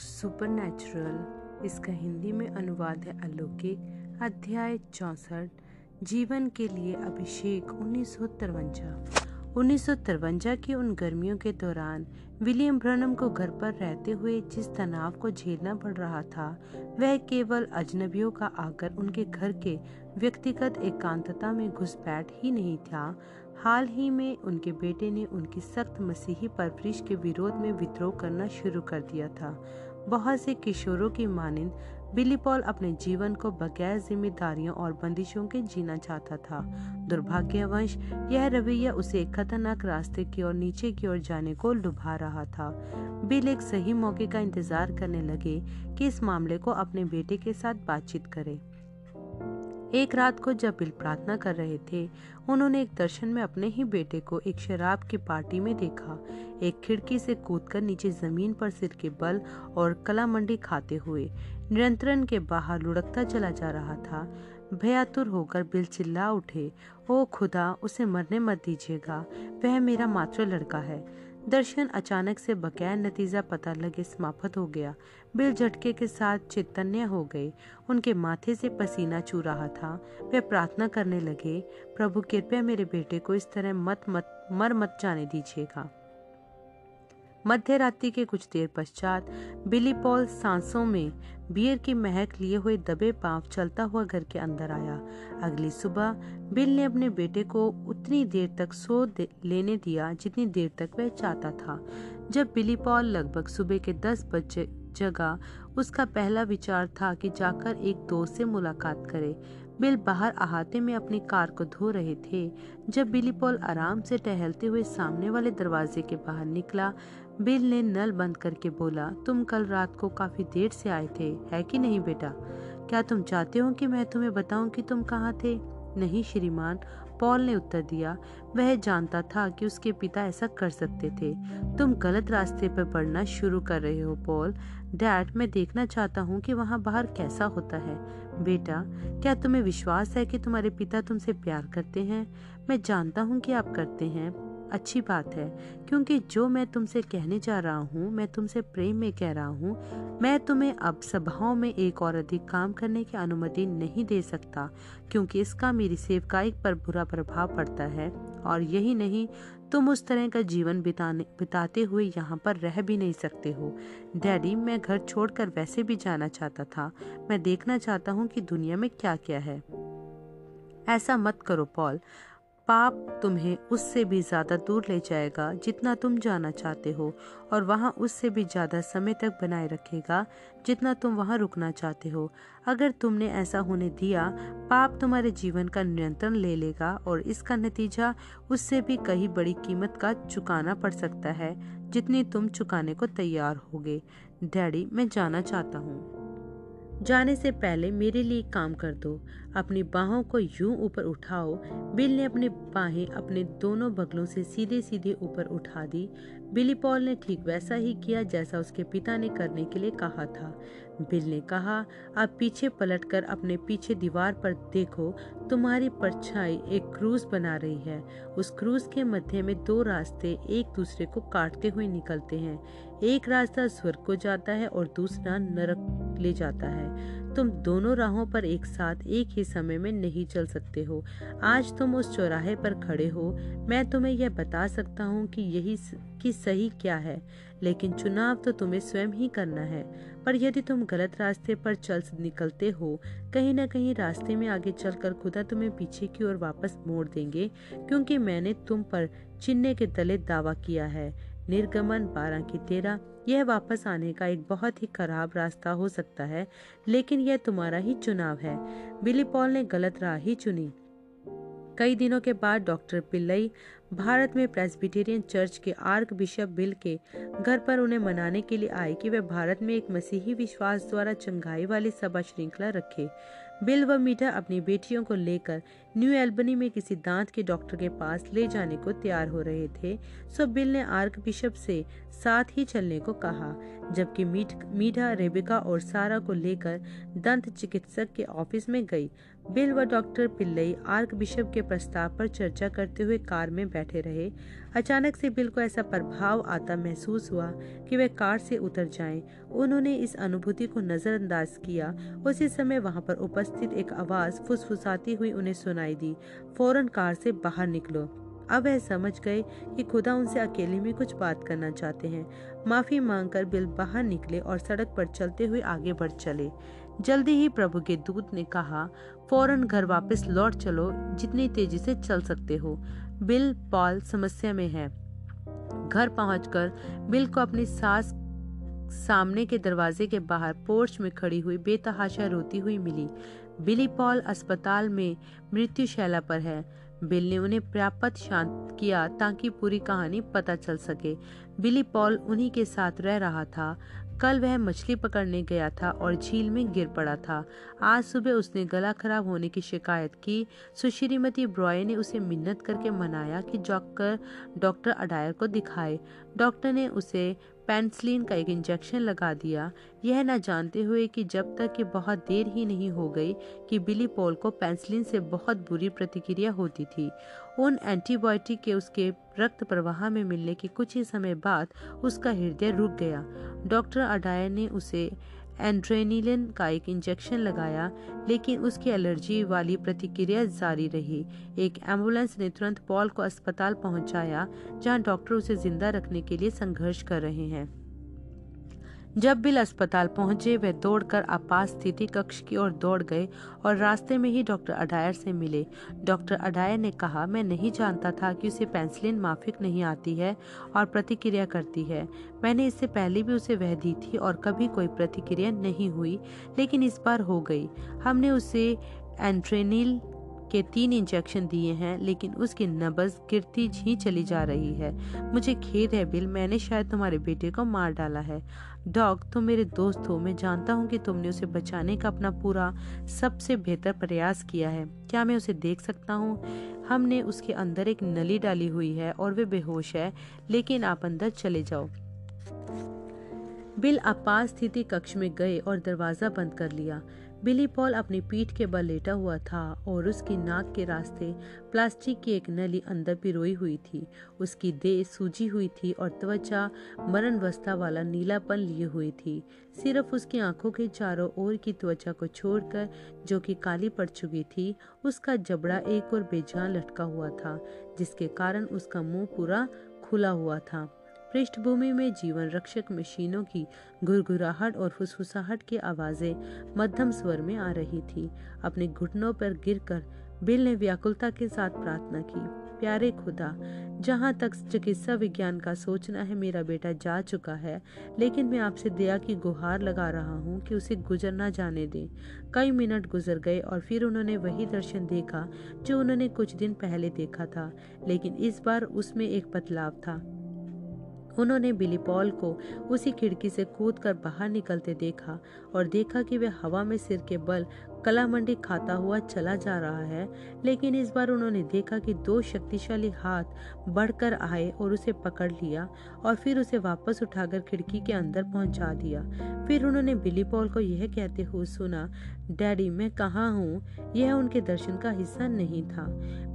Supernatural. इसका हिंदी में अनुवाद है अलौकिक। अध्याय चौसठ, जीवन के लिए अभिषेक उन्नीस सौ उन्नीस की उन गर्मियों के दौरान, विलियम ब्रनम को घर पर रहते हुए जिस तनाव को झेलना पड़ रहा था, वह केवल अजनबियों का आकर उनके घर के व्यक्तिगत एकांतता में घुसपैठ ही नहीं था हाल ही में उनके बेटे ने उनकी सख्त मसीही परवरिश के विरोध में विद्रोह करना शुरू कर दिया था। बहुत से किशोरों की मानिंद बिली पॉल अपने जीवन को बगैर जिम्मेदारियों और बंदिशों के जीना चाहता था। दुर्भाग्यवश, यह रवैया उसे एक खतरनाक रास्ते की ओर, नीचे की ओर जाने को लुभा रहा था। बिल एक सही मौके का इंतज़ार करने लगे कि इस मामले को अपने बेटे के साथ बातचीत करे। एक रात को जब बिल प्रार्थना कर रहे थे, उन्होंने एक दर्शन में अपने ही बेटे को एक शराब की पार्टी में देखा। एक खिड़की से कूदकर नीचे ज़मीन पर सिर के बल और कला मंडी खाते हुए नियंत्रण के बाहर लुढ़कता चला जा रहा था। भयातुर होकर बिल चिल्ला उठे, ओ खुदा, उसे मरने मत दीजिएगा। वह मेरा मात्र लड़का है। दर्शन अचानक से बगैर नतीजा पता लगे समाप्त हो गया। बिल झटके के साथ चैतन्य हो गए। उनके माथे से पसीना चू रहा था। वे प्रार्थना करने लगे, प्रभु, कृपया मेरे बेटे को इस तरह मत मत, मर मत जाने दीजिएगा। मध्य रात्रि के कुछ देर पश्चात बिली पॉल सांसों में बियर की महक लिए हुए दबे पाँव चलता हुआ घर के अंदर आया। अगली सुबह बिल ने अपने बेटे को उतनी देर तक सो दे, लेने दिया जितनी देर तक वह चाहता था। जब बिली पॉल लगभग सुबह के दस बजे जगह उसका पहला विचार था कि जाकर एक दोस्त से मुलाकात करे। बिल बाहर अहाते में अपनी कार को धो रहे थे। जब बिली पॉल आराम से टहलते हुए सामने वाले दरवाजे के बाहर निकला बिल ने नल बंद करके बोला, तुम कल रात को काफ़ी देर से आए थे, है कि नहीं बेटा? क्या तुम चाहते हो कि मैं तुम्हें बताऊँ कि तुम कहाँ थे? नहीं श्रीमान, पॉल ने उत्तर दिया, वह जानता था कि उसके पिता ऐसा कर सकते थे। तुम गलत रास्ते पर पढ़ना शुरू कर रहे हो, पॉल। डैड, मैं देखना चाहता हूँ कि वहाँ बाहर कैसा होता है। बेटा, क्या तुम्हें विश्वास है कि तुम्हारे पिता तुमसे प्यार करते हैं? मैं जानता हूँ कि आप करते हैं। अच्छी बात है, क्योंकि जो मैं तुमसे कहने जा रहा हूँ, मैं तुमसे प्रेम में कह रहा हूँ, मैं तुम्हें अब सभाओं में एक और अधिक काम करने की अनुमति नहीं दे सकता, क्योंकि इसका मेरी सेवकाई पर बुरा प्रभाव पड़ता है। और यही नहीं, तुम उस तरह का जीवन बिताने, बिताते हुए यहाँ पर रह भी नहीं सकते हो। डैडी, मैं घर छोड़कर वैसे भी जाना चाहता था। मैं देखना चाहता हूँ कि दुनिया में क्या क्या है। ऐसा मत करो, पॉल। पाप तुम्हें उससे भी ज़्यादा दूर ले जाएगा जितना तुम जाना चाहते हो, और वहाँ उससे भी ज़्यादा समय तक बनाए रखेगा जितना तुम वहाँ रुकना चाहते हो। अगर तुमने ऐसा होने दिया, पाप तुम्हारे जीवन का नियंत्रण ले लेगा, और इसका नतीजा उससे भी कहीं बड़ी कीमत का चुकाना पड़ सकता है, जितनी तुम चुकाने को तैयार होगे। डैडी, मैं जाना चाहता हूँ। जाने से पहले मेरे लिए काम कर दो। अपनी बाहों को यूँ ऊपर उठाओ। बिल ने अपनी बाहें अपने दोनों बगलों से सीधे सीधे ऊपर उठा दी। बिली पॉल ने ठीक वैसा ही किया जैसा उसके पिता ने करने के लिए कहा था। बिल ने कहा, आप पीछे पलटकर अपने पीछे दीवार पर देखो, तुम्हारी परछाई एक क्रूज बना रही है। उस क्रूज के मध्य में दो रास्ते एक दूसरे को काटते हुए निकलते हैं। एक रास्ता स्वर्ग को जाता है और दूसरा नरक ले जाता है। तुम दोनों राहों पर एक साथ एक ही समय में नहीं चल सकते हो। आज तुम उस चौराहे पर खड़े हो। मैं तुम्हें यह बता सकता हूँ कि यही कि सही क्या है। लेकिन चुनाव तो तुम्हें स्वयं ही करना है। पर यदि तुम गलत रास्ते पर चल निकलते हो, कहीं न कहीं रास्ते में आगे चलकर खुदा तुम्हें पीछे की ओर वापस मोड़ देंगे, क्योंकि मैंने तुम पर चिन्ह के तले दावा किया है। निर्गमन बारह की तेरह यह वापस आने का एक बहुत ही खराब रास्ता हो सकता है, लेकिन यह तुम्हारा ही चुनाव है। बिली पॉल ने गलत राह ही चुनी। कई दिनों के बाद डॉक्टर पिल्लई भारत में प्रेस्बिटेरियन चर्च के आर्क बिशप बिल के घर पर उन्हें मनाने के लिए आए कि वे भारत में एक मसीही विश्वास द्वारा चंगाई वाली सभा श्रृंखला रखे। बिल व मीठा अपनी बेटियों को लेकर न्यू एल्बनी में किसी दांत के डॉक्टर के पास ले जाने को तैयार हो रहे थे, सो बिल ने आर्क बिशप से साथ ही चलने को कहा, जबकि मीठा रेबिका और सारा को लेकर दंत चिकित्सक के ऑफ़िस में गई। बिल व डॉक्टर पिल्लई आर्क बिशप के प्रस्ताव पर चर्चा करते हुए कार में बैठे रहे। अचानक से बिल को ऐसा प्रभाव आता महसूस हुआ कि वे कार से उतर जाएँ। उन्होंने इस अनुभूति को नजरअंदाज किया। उसी समय वहाँ पर उपस्थित एक आवाज़ फुसफुसाती हुई उन्हें सुनाई दी। फ़ौरन कार से बाहर निकलो। अब वह समझ गए कि खुदा उनसे अकेले में कुछ बात करना चाहते हैं। माफ़ी मांगकर बिल बाहर निकले और सड़क पर चलते हुए आगे बढ़ चले। जल्दी ही प्रभु के दूत ने कहा, फ़ौरन घर वापस लौट चलो, जितनी तेज़ी से चल सकते हो। बिल पॉल समस्या में है। घर पहुंचकर बिल को अपनी सास सामने के दरवाजे के बाहर पोर्च में खड़ी हुई बेतहाशा रोती हुई मिली। बिली पॉल अस्पताल में मृत्युशैला पर है। बिल ने उन्हें प्राप्त शांत किया ताकि पूरी कहानी पता चल सके। बिली पॉल उन्हीं के साथ रह रहा था। कल वह मछली पकड़ने गया था और झील में गिर पड़ा था। आज सुबह उसने गला खराब होने की शिकायत की। सुश्रीमती ब्रॉय ने उसे मिन्नत करके मनाया कि डॉक्टर डॉक्टर अडायर को दिखाए। डॉक्टर ने उसे पेंसिलिन का एक इंजेक्शन लगा दिया। यह न जानते हुए कि जब तक कि बहुत देर ही नहीं हो गई कि बिली पॉल को पेंसिलिन से बहुत बुरी प्रतिक्रिया होती थी। उन एंटीबायोटिक के उसके रक्त प्रवाह में मिलने के कुछ ही समय बाद उसका हृदय रुक गया। डॉक्टर अडायर ने उसे एंड्रेनिलिन का एक इंजेक्शन लगाया, लेकिन उसकी एलर्जी वाली प्रतिक्रिया जारी रही। एक एंबुलेंस ने तुरंत पॉल को अस्पताल पहुँचाया, जहाँ डॉक्टर उसे ज़िंदा रखने के लिए संघर्ष कर रहे हैं। जब बिल अस्पताल पहुँचे, वे दौड़कर आपात स्थिति कक्ष की ओर दौड़ गए और रास्ते में ही डॉक्टर अडायर से मिले। डॉक्टर अडायर ने कहा, मैं नहीं जानता था कि उसे पेंसिलिन माफिक नहीं आती है और प्रतिक्रिया करती है। मैंने इससे पहले भी उसे वह दी थी और कभी कोई प्रतिक्रिया नहीं हुई, लेकिन इस बार हो गई। हमने उसे एंट्रेनिल के तीन इंजेक्शन दिए हैं, लेकिन उसकी नब्ज गिरती ही चली जा रही है। मुझे खेद है बिल मैंने शायद तुम्हारे बेटे को मार डाला है। डॉग तुम मेरे दोस्त हो, मैं जानता हूँ कि तुमने उसे बचाने का अपना पूरा, सबसे बेहतर प्रयास किया है। क्या मैं उसे देख सकता हूँ? हमने उसके अंदर एक नली डाली हुई है और वे बेहोश है, लेकिन आप अंदर चले जाओ। बिल आपात स्थिति कक्ष में गए और दरवाज़ा बंद कर लिया। बिली पॉल अपनी पीठ के बल लेटा हुआ था और उसकी नाक के रास्ते प्लास्टिक की एक नली अंदर पिरोई हुई थी। उसकी देह सूजी हुई थी और त्वचा मरण मरणवस्था वाला नीलापन लिए हुई थी। सिर्फ़ उसकी आँखों के चारों ओर की त्वचा को छोड़कर जो कि काली पड़ चुकी थी, उसका जबड़ा एक और बेजान लटका हुआ था, जिसके कारण उसका मुँह पूरा खुला हुआ था। पृष्ठभूमि में जीवन रक्षक मशीनों की घुरघुराहट और फुसफुसाहट की आवाज़ें मध्यम स्वर में आ रही थी। अपने घुटनों पर गिरकर बिल ने व्याकुलता के साथ प्रार्थना की, प्यारे खुदा, जहाँ तक चिकित्सा विज्ञान का सोचना है, मेरा बेटा जा चुका है, लेकिन मैं आपसे दया की गुहार लगा रहा हूँ कि उसे गुजर ना जाने दें। कई मिनट गुजर गए और फिर उन्होंने वही दर्शन देखा, जो उन्होंने कुछ दिन पहले देखा था, लेकिन इस बार उसमें एक बदलाव था। उन्होंने बिली पॉल को उसी खिड़की से कूद कर बाहर निकलते देखा और देखा कि वे हवा में सिर के बल कला मंडी खाता हुआ चला जा रहा है, लेकिन इस बार उन्होंने देखा कि दो शक्तिशाली हाथ बढ़कर आए और उसे पकड़ लिया और फिर उसे वापस उठाकर खिड़की के अंदर पहुँचा दिया। फिर उन्होंने बिली पॉल को यह कहते हुए सुना, डैडी, मैं कहाँ हूँ? यह उनके दर्शन का हिस्सा नहीं था।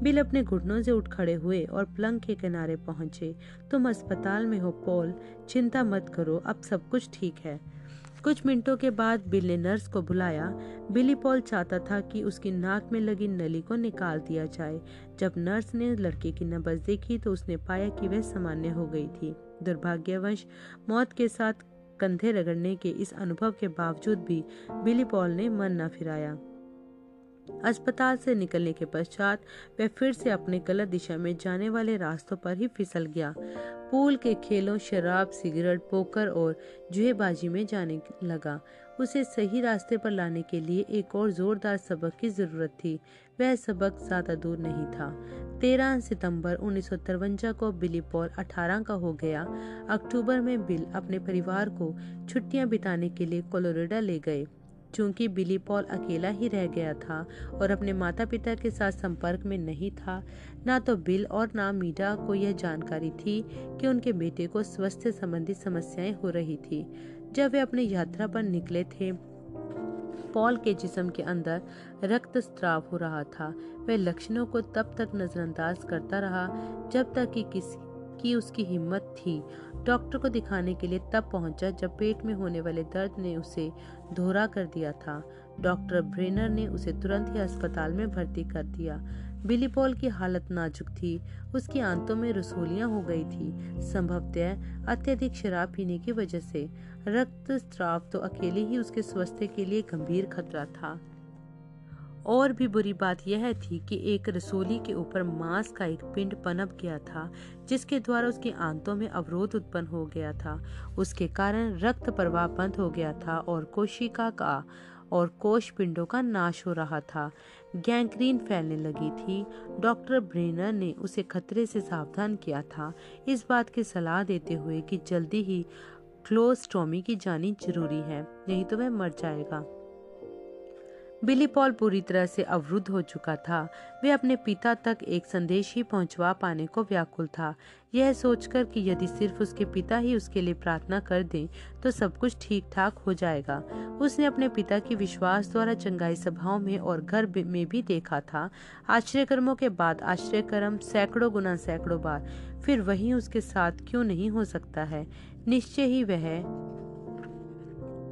बिल अपने घुटनों से उठ खड़े हुए और प्लंग के किनारे पहुँचे। तुम अस्पताल में हो, पॉल। चिंता मत करो, अब सब कुछ ठीक है। कुछ मिनटों के बाद बिल ने नर्स को बुलाया। बिली पॉल चाहता था कि उसकी नाक में लगी नली को निकाल दिया जाए। जब नर्स ने लड़के की नब्ज देखी तो उसने पाया कि वह सामान्य हो गई थी। दुर्भाग्यवश, मौत के साथ कंधे रगड़ने के इस अनुभव के बावजूद भी बिली पॉल ने मन न फिराया। अस्पताल से निकलने के पश्चात वह फिर से अपने गलत दिशा में जाने वाले रास्तों पर ही फिसल गया। पूल के खेलों, शराब, सिगरेट, पोकर और जुएबाजी में जाने लगा। उसे सही रास्ते पर लाने के लिए एक और जोरदार सबक की ज़रूरत थी। वह सबक ज़्यादा दूर नहीं था। तेरह सितंबर उन्नीस को बिली पॉल 18 का हो गया। अक्टूबर में बिल अपने परिवार को छुट्टियाँ बिताने के लिए कोलोरेडा ले गए। चूँकि बिली पॉल अकेला ही रह गया था और अपने माता पिता के साथ संपर्क में नहीं था, ना तो बिल और ना मीडा को यह जानकारी थी कि उनके बेटे को स्वास्थ्य संबंधी समस्याएँ हो रही थी। जब वे अपनी यात्रा पर निकले थे, पॉल के जिस्म के अंदर रक्त स्त्राव हो रहा था। वह लक्षणों को तब तक नजरअंदाज करता रहा जब तक कि किसी की उसकी हिम्मत थी। डॉक्टर को दिखाने के लिए तब पहुँचा जब पेट में होने वाले दर्द ने उसे धोरा कर दिया था। डॉक्टर ब्रेनर ने उसे तुरंत ही अस्पताल में भर्ती कर दिया। बिली पॉल की हालत नाजुक थी। उसकी आंतों में रसोलियाँ हो गई थी। संभवतः अत्यधिक शराब पीने की वजह से। रक्त स्त्राव तो अकेले ही उसके स्वास्थ्य के लिए गंभीर खतरा था। और भी बुरी बात यह थी कि एक रसोली के ऊपर मांस का एक पिंड पनप गया था, जिसके द्वारा उसकी आंतों में अवरोध उत्पन्न हो गया था। उसके कारण रक्त प्रवाह बंद हो गया था और कोशिका का और कोश पिंडों का नाश हो रहा था। गैंग्रीन फैलने लगी थी। डॉक्टर ब्रेनर ने उसे खतरे से सावधान किया था। इस बात की सलाह देते हुए कि जल्दी ही क्लोस्टोमी की जानी ज़रूरी है, नहीं तो वह मर जाएगा। बिली पॉल पूरी तरह से अवरुद्ध हो चुका था। वे अपने पिता तक एक संदेश ही पहुंचवा पाने को व्याकुल था। यह सोचकर कि यदि सिर्फ़ उसके पिता ही उसके लिए प्रार्थना कर दें तो सब कुछ ठीक ठाक हो जाएगा। उसने अपने पिता की विश्वास द्वारा चंगाई सभाओं में और घर में भी देखा था। आश्रय कर्मों के बाद आश्रय कर्म सैकड़ों गुना सैकड़ों बार। फिर वही उसके साथ क्यों नहीं हो सकता है? निश्चय ही वह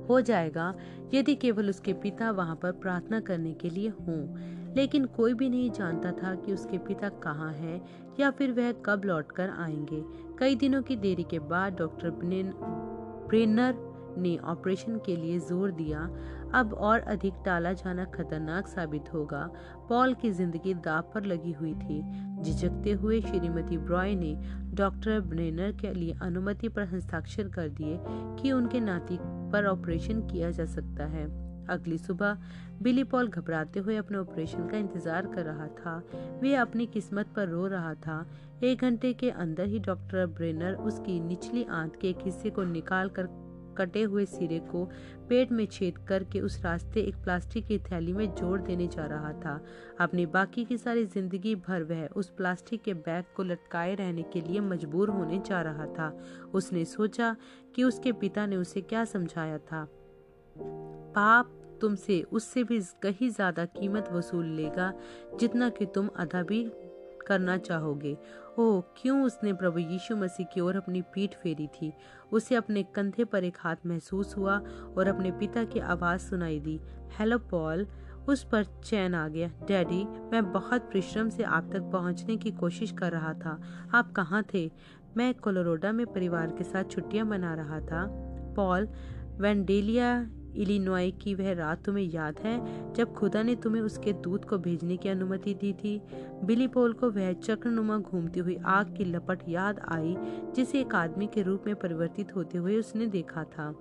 हो जाएगा यदि केवल उसके पिता वहाँ पर प्रार्थना करने के लिए हों। लेकिन कोई भी नहीं जानता था कि उसके पिता कहाँ हैं या फिर वह कब लौटकर आएँगे। कई दिनों की देरी के बाद डॉक्टर ब्रेनर ने ऑपरेशन के लिए ज़ोर दिया। अब और अधिक टाला जाना खतरनाक साबित होगा। पॉल की ज़िंदगी दाव पर लगी हुई थी। झिझकते हुए श्रीमती ब्रॉय ने डॉक्टर ब्रेनर के लिए अनुमति पर हस्ताक्षर कर दिए कि उनके नाती पर ऑपरेशन किया जा सकता है। अगली सुबह, बिली पॉल घबराते हुए अपने ऑपरेशन का इंतज़ार कर रहा था। वे अपनी किस्मत पर रो रहा था। एक घंटे के अंदर ही डॉक्टर ब्रेनर उसकी निचली आंत के एक हिस्से को निकाल कर कटे हुए सिरे को पेट में छेद करके उस रास्ते एक प्लास्टिक की थैली में जोड़ देने जा रहा था। अपनी बाकी की सारी ज़िंदगी भर वह उस प्लास्टिक के बैग को लटकाए रहने के लिए मजबूर होने जा रहा था। उसने सोचा कि उसके पिता ने उसे क्या समझाया था। पाप तुमसे उससे भी कहीं ज़्यादा कीमत वसूल लेगा जितना कि तुम अदा भी करना चाहोगे। ओह, क्यों उसने प्रभु यीशु मसीह की ओर अपनी पीठ फेरी थी? उसे अपने कंधे पर एक हाथ महसूस हुआ और अपने पिता की आवाज़ सुनाई दी। Hello, Paul. उस पर चैन आ गया। डैडी, मैं बहुत परिश्रम से आप तक पहुँचने की कोशिश कर रहा था। आप कहाँ थे? मैं कोलोरोडा में परिवार के साथ छुट्टियाँ मना रहा था। पॉल, वेंडेलिया इलिनॉय की वह रात तुम्हें याद है, जब खुदा ने तुम्हें उसके दूत को भेजने की अनुमति दी थी। बिली पोल को वह चक्रनुमा घूमती हुई आग की लपट याद आई, जिसे एक आदमी के रूप में परिवर्तित होते हुए उसने देखा था।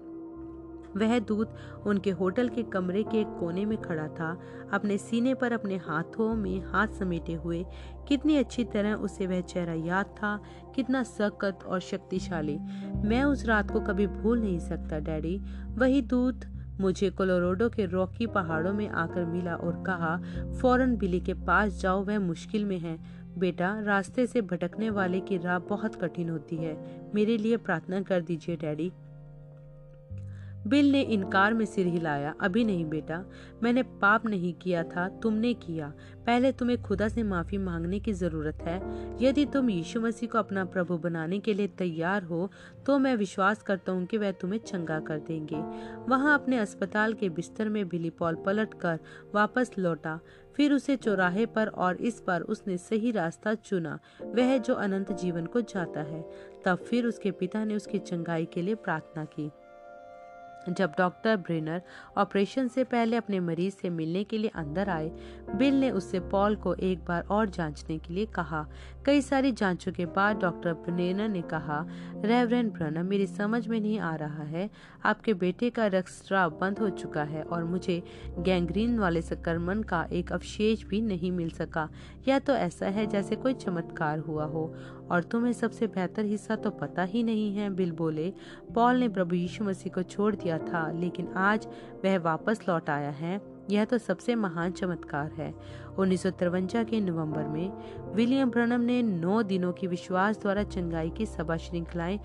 वह दूत उनके होटल के कमरे के एक कोने में खड़ा था, अपने सीने पर अपने हाथों में हाथ समेटे हुए। कितनी अच्छी तरह उसे वह चेहरा याद था, कितना सख्त और शक्तिशाली। मैं उस रात को कभी भूल नहीं सकता, डैडी। वही दूत मुझे कोलोराडो के रॉकी पहाड़ों में आकर मिला और कहा, फ़ौरन बिली के पास जाओ, वह मुश्किल में है। बेटा, रास्ते से भटकने वाले की राह बहुत कठिन होती है। मेरे लिए प्रार्थना कर दीजिए, डैडी। बिल ने इनकार में सिर हिलाया, अभी नहीं बेटा, मैंने पाप नहीं किया था, तुमने किया। पहले तुम्हें खुदा से माफ़ी मांगने की ज़रूरत है। यदि तुम यीशु मसीह को अपना प्रभु बनाने के लिए तैयार हो तो मैं विश्वास करता हूँ कि वह तुम्हें चंगा कर देंगे। वहाँ अपने अस्पताल के बिस्तर में बिली पॉल पलट कर वापस लौटा। फिर उसे चौराहे पर और इस बार उसने सही रास्ता चुना। वह जो अनंत जीवन को जाता है। तब फिर उसके पिता ने उसकी चंगाई के लिए प्रार्थना की। जब डॉक्टर ब्रेनर ऑपरेशन से पहले अपने मरीज़ से मिलने के लिए अंदर आए, बिल ने उससे पॉल को एक बार और जांचने के लिए कहा कई सारी जांचों के बाद डॉक्टर ब्रेनर ने कहा, रेवरेंड ब्रनम मेरी समझ में नहीं आ रहा है। आपके बेटे का रक्तस्राव बंद हो चुका है और मुझे गैंग्रीन वाले संक्रमण का एक अवशेष भी नहीं मिल सका। या तो ऐसा है जैसे कोई चमत्कार हुआ हो। और तुम्हें सबसे बेहतर हिस्सा तो पता ही नहीं है, बिल बोले। पॉल ने प्रभु यीशु मसीह को छोड़ दिया था, लेकिन आज वह वापस लौट आया है। यह तो सबसे महान चमत्कार है। उन्नीस के नवंबर में विलियम ब्रनम ने नौ दिनों की विश्वास द्वारा चंगाई की सभा श्रृंखलाएँ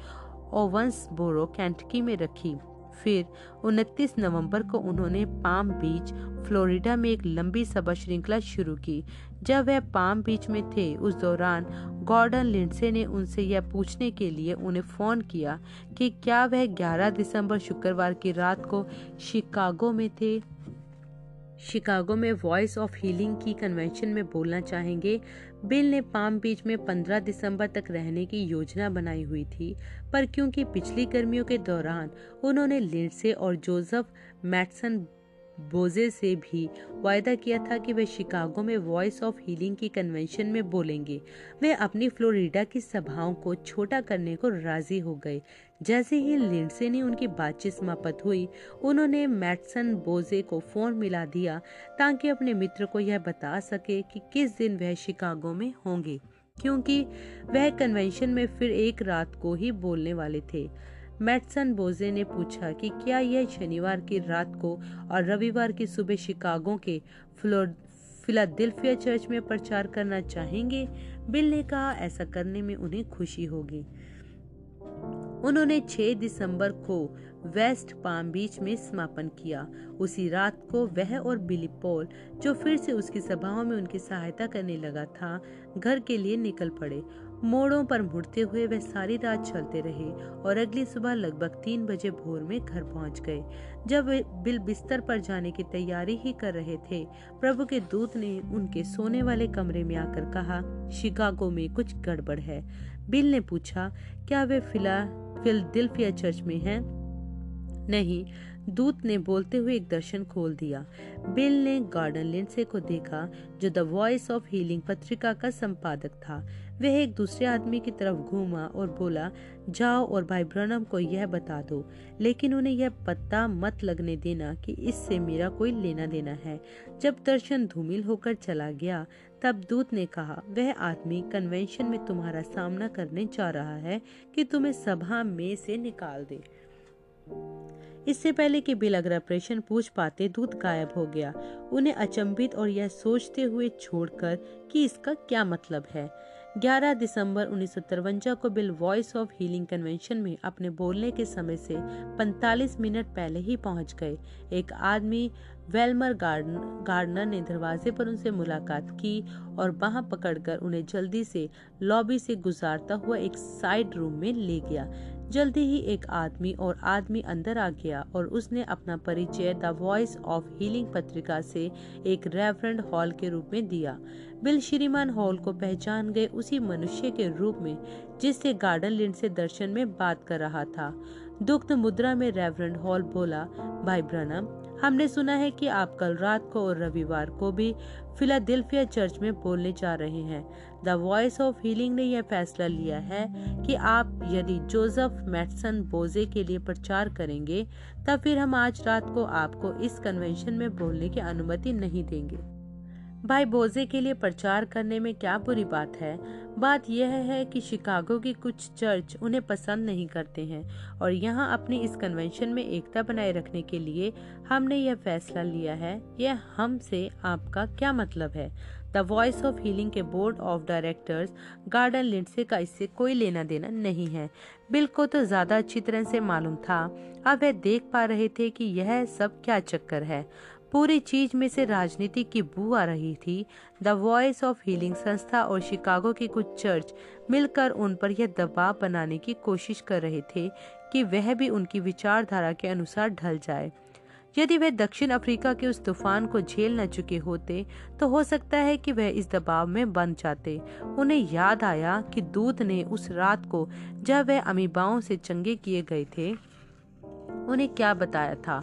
ओवंस बोरो कैंटकी में रखी। फिर 29 नवंबर को उन्होंने पाम बीच, फ्लोरिडा में एक लंबी सभा श्रृंखला शुरू की। जब वह पाम बीच में थे, उस दौरान गॉर्डन लिंडसे ने उनसे यह पूछने के लिए उन्हें फ़ोन किया कि क्या वह 11 दिसंबर शुक्रवार की रात को शिकागो में थे? शिकागो में वॉइस ऑफ़ हीलिंग की कन्वेंशन में बोलना चाहेंगे। बिल ने पाम बीच में 15 दिसंबर तक रहने की योजना बनाई हुई थी, पर क्योंकि पिछली गर्मियों के दौरान उन्होंने लिंडसे और जोसेफ मैटसन बोजे से भी वायदा किया था कि वे शिकागो में वॉइस ऑफ़ हीलिंग की कन्वेंशन में बोलेंगे। वे अपनी फ्लोरिडा की सभाओं को छोटा करने को राज़ी हो गए। जैसे ही लिंडसे ने उनकी बातचीत समाप्त हुई, उन्होंने मैटसन बोजे को फ़ोन मिला दिया ताकि अपने मित्र को यह बता सके कि किस दिन वह शिकागो में होंगे, क्योंकि वह कन्वेंशन में फिर एक रात को ही बोलने वाले थे। मैटसन बोजे ने पूछा कि क्या यह शनिवार की रात को और रविवार की सुबह शिकागो के फिलाडेल्फिया चर्च में प्रचार करना चाहेंगे? बिल ने कहा, ऐसा करने में उन्हें खुशी होगी। उन्होंने 6 दिसंबर को वेस्ट पाम बीच में समापन किया। उसी रात को वह और बिली पॉल, जो फिर से उसकी सभाओं में उनकी सहायता करने लगा था, घर के लिए निकल पड़े मोड़ों पर मुड़ते हुए वे सारी रात चलते रहे और अगली सुबह लगभग तीन बजे भोर में घर पहुँच गए। जब वे बिल बिस्तर पर जाने की तैयारी ही कर रहे थे, प्रभु के दूत ने उनके सोने वाले कमरे में आकर कहा, शिकागो में कुछ गड़बड़ है। बिल ने पूछा, क्या वे फिला फिलदिल्फिया चर्च में हैं? नहीं। दूत ने बोलते हुए एक दर्शन खोल दिया। बिल ने गार्डन लिंडसे को देखा, जो द वॉइस ऑफ़ हीलिंग पत्रिका का संपादक था। वह एक दूसरे आदमी की तरफ़ घूमा और बोला, जाओ और भाई ब्रनम को यह बता दो। लेकिन उन्हें यह पता मत लगने देना कि इससे मेरा कोई लेना देना है। जब दर्शन धूमिल होकर चला गया, तब दूत ने कहा, वह आदमी कन्वेंशन में तुम्हारा सामना करने जा रहा है कि तुम्हें सभा में से निकाल दे। इससे पहले कि बिल अगर ऑपरेशन पूछ पाते, दूत गायब हो गया। उन्हें अचंभित और यह सोचते हुए छोड़कर कि इसका क्या मतलब है। 11 दिसंबर उन्नीस को Bill Voice of Healing convention में अपने बोलने के समय से 45 मिनट पहले ही पहुँच गए। एक आदमी, वेलमर गार्डन, गार्डनर ने दरवाजे पर उनसे मुलाकात की और वहाँ पकड़कर उन्हें जल्दी से लॉबी से गुजारता हुआ एक साइड रूम में ले गया। जल्दी ही एक आदमी और आदमी अंदर आ गया और उसने अपना परिचय द वॉइस ऑफ़ हीलिंग पत्रिका से एक रेवरेंड हॉल के रूप में दिया। बिल श्रीमान हॉल को पहचान गए उसी मनुष्य के रूप में, जिससे गार्डन लिंड से दर्शन में बात कर रहा था। दुग्ध मुद्रा में रेवरेंड हॉल बोला, भाई ब्रनम, हमने सुना है कि आप कल रात को और रविवार को भी फिलाडेल्फिया चर्च में बोलने जा रहे हैं। द वॉइस ऑफ़ हीलिंग ने यह फैसला लिया है कि आप यदि जोसेफ मैटसन बोजे के लिए प्रचार करेंगे, तब फिर हम आज रात को आपको इस कन्वेंशन में बोलने की अनुमति नहीं देंगे। भाई, बोजे के लिए प्रचार करने में क्या बुरी बात है? बात यह है कि शिकागो की कुछ चर्च उन्हें पसंद नहीं करते हैं और यहाँ अपनी इस कन्वेंशन में एकता बनाए रखने के लिए हमने यह फैसला लिया है। यह हमसे आपका क्या मतलब है? द वॉइस ऑफ़ हीलिंग के board of directors Gordon Lindsay का इससे कोई लेना देना नहीं है। बिल को तो ज़्यादा अच्छी तरह से मालूम था। अब वह देख पा रहे थे कि यह सब क्या चक्कर है। पूरी चीज़ में से राजनीति की बू आ रही थी। द वॉइस ऑफ़ हीलिंग संस्था और शिकागो की कुछ चर्च मिलकर उन पर यह दबाव बनाने की कोशिश कर रहे थे कि वह भी उनकी विचारधारा के अनुसार ढल जाए। यदि वे दक्षिण अफ्रीका के उस तूफ़ान को झेल न चुके होते तो हो सकता है कि वह इस दबाव में बन जाते। उन्हें याद आया कि दूत ने उस रात को जब वह अमीबाओं से चंगे किए गए थे, उन्हें क्या बताया था?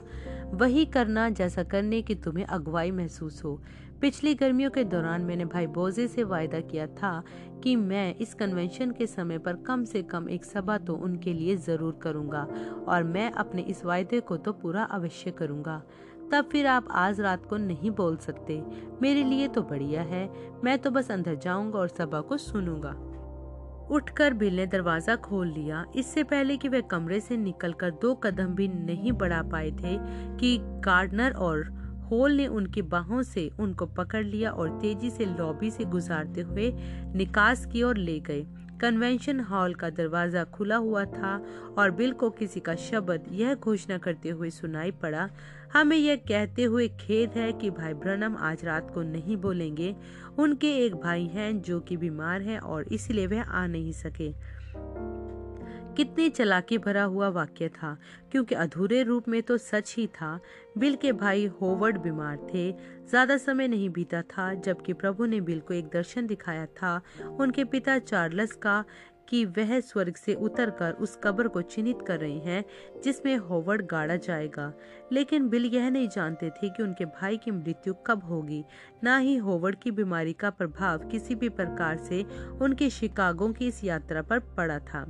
वही करना जैसा करने की तुम्हें अगुवाई महसूस हो। पिछली गर्मियों के दौरान मैंने भाई बोजे से वायदा किया था कि मैं इस कन्वेंशन के समय पर कम से कम एक सभा तो उनके लिए ज़रूर करूँगा और मैं अपने इस वायदे को तो पूरा अवश्य करूँगा। तब फिर आप आज रात को नहीं बोल सकते। मेरे लिए तो बढ़िया है। मैं तो बस अंदर जाऊँगा और सभा को सुनूँगा। उठकर बिल ने दरवाज़ा खोल लिया। इससे पहले कि वह कमरे से निकलकर दो कदम भी नहीं बढ़ा पाए थे कि गार्डनर और होल ने उनकी बाहों से उनको पकड़ लिया और तेज़ी से लॉबी से गुजारते हुए निकास की ओर ले गए। कन्वेंशन हॉल का दरवाज़ा खुला हुआ था और बिल को किसी का शब्द यह घोषणा करते हुए सुनाई पड़ा। हमें यह कहते हुए खेद है कि भाई ब्रनम आज रात को नहीं बोलेंगे। उनके एक भाई हैं जो कि बीमार हैं और इसलिए वह आ नहीं सके। कितनी चलाकी भरा हुआ वाक्य था, क्योंकि अधूरे रूप में तो सच ही था। बिल के भाई होवर्ड बीमार थे। ज़्यादा समय नहीं बीता था, जबकि प्रभु ने बिल को एक दर्शन दिखाया था। उनके पिता चार्लस का, कि वह स्वर्ग से उतरकर उस कब्र को चिन्हित कर रहे हैं, जिसमें होवर्ड गाड़ा जाएगा। लेकिन बिल यह नहीं जानते थे कि उनके भाई की मृत्यु कब होगी। न ही होवर्ड की बीमारी का प्रभाव किसी भी प्रकार से उनके शिकागो की इस यात्रा पर पड़ा था।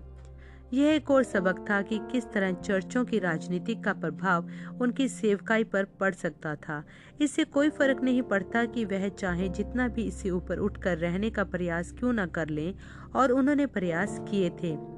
यह एक और सबक था कि किस तरह चर्चों की राजनीति का प्रभाव उनकी सेवकाई पर पड़ सकता था। इससे कोई फ़र्क नहीं पड़ता कि वह चाहे जितना भी इससे ऊपर उठकर रहने का प्रयास क्यों न कर लें और उन्होंने प्रयास किए थे।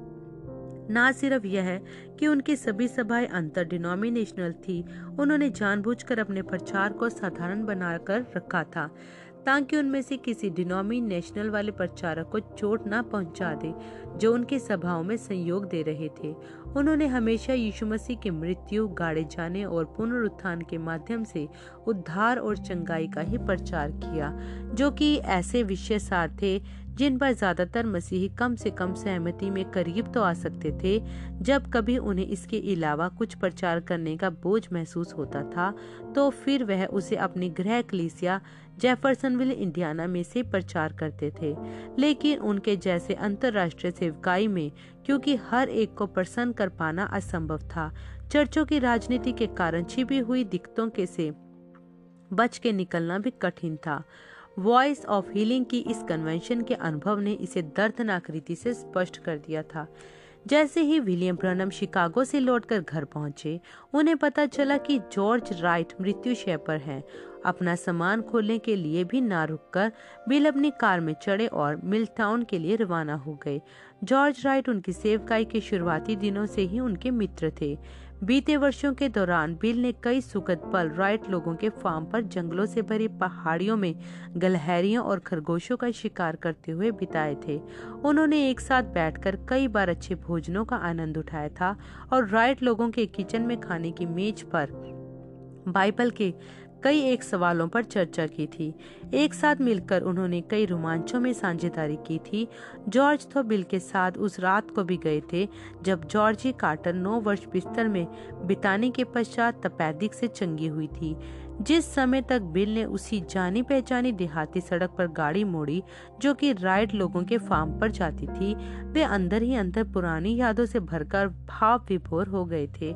न सिर्फ़ यह कि उनकी सभी सभाएँ अंतर डिनोमिनेशनल थी, उन्होंने जानबूझकर अपने प्रचार को साधारण बनाकर रखा था। ताकि उनमें से किसी डिनोमिनेशनल वाले प्रचारक को चोट न पहुँचा दे, जो उनके सभाओं में संयोग दे रहे थे। उन्होंने हमेशा यीशु मसीह की मृत्यु, गाड़े जाने और पुनरुत्थान के माध्यम से उद्धार और चंगाई का ही प्रचार किया, जो कि ऐसे विषय सार थे, जिन पर ज़्यादातर मसीही कम से कम सहमति में करीब तो आ सकते थे, जब कभी उन्हें इसके अलावा कुछ प्रचार करने का बोझ महसूस होता था तो फिर वह उसे अपनी गृह कलीसिया जेफरसनविल इंडियाना में से प्रचार करते थे, लेकिन उनके जैसे अंतर्राष्ट्रीय सेवकाई में, क्योंकि हर एक को प्रसन्न कर पाना असंभव था। चर्चों की राजनीति के कारण छिपी हुई दिक्कतों के से बच के निकलना भी कठिन था। वॉइस ऑफ़ हीलिंग की इस कन्वेंशन के अनुभव ने इसे दर्दनाक रीति से स्पष्ट कर दिया था। जैसे ही विलियम ब्रनम शिकागो से लौटकर घर पहुँचे, उन्हें पता चला कि जॉर्ज राइट मृत्युशय पर हैं। अपना सामान खोलने के लिए भी ना रुककर बिल अपनी कार में चढ़े और मिल टाउन के लिए रवाना हो गए। जॉर्ज राइट उनकी सेवकाई के शुरुआती दिनों से ही उनके मित्र थे। बीते वर्षों के दौरान बिल ने कई सुखद पल राइट लोगों के फार्म पर जंगलों से भरी पहाड़ियों में गलहरियों और खरगोशों का शिकार करते हुए बिताए थे। उन्होंने एक साथ बैठकर कई बार अच्छे भोजनों का आनंद उठाया था और राइट लोगों के किचन में खाने की मेज पर बाइबल के कई एक सवालों पर चर्चा की थी। एक साथ मिलकर उन्होंने कई रोमांचों में साझेदारी की थी। जॉर्ज तो बिल के साथ उस रात को भी गए थे, जब जॉर्जी कार्टर नौ वर्ष बिस्तर में बिताने के पश्चात तपैदिक से चंगी हुई थी। जिस समय तक बिल ने उसी जानी पहचानी देहाती सड़क पर गाड़ी मोड़ी, जो कि राइड लोगों के फार्म पर जाती थी, वे अंदर ही अंदर पुरानी यादों से भरकर भाव विभोर हो गए थे।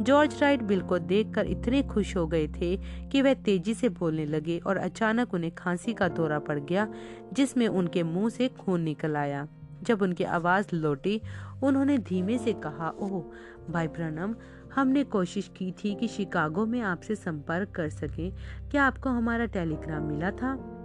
जॉर्ज राइट बिल को देखकर इतने खुश हो गए थे कि वह तेज़ी से बोलने लगे और अचानक उन्हें खांसी का दौरा पड़ गया, जिसमें उनके मुँह से खून निकल आया। जब उनकी आवाज़ लौटी, उन्होंने धीमे से कहा, ओह, भाई ब्रनम हमने कोशिश की थी कि शिकागो में आपसे संपर्क कर सकें। क्या आपको हमारा टेलीग्राम मिला था?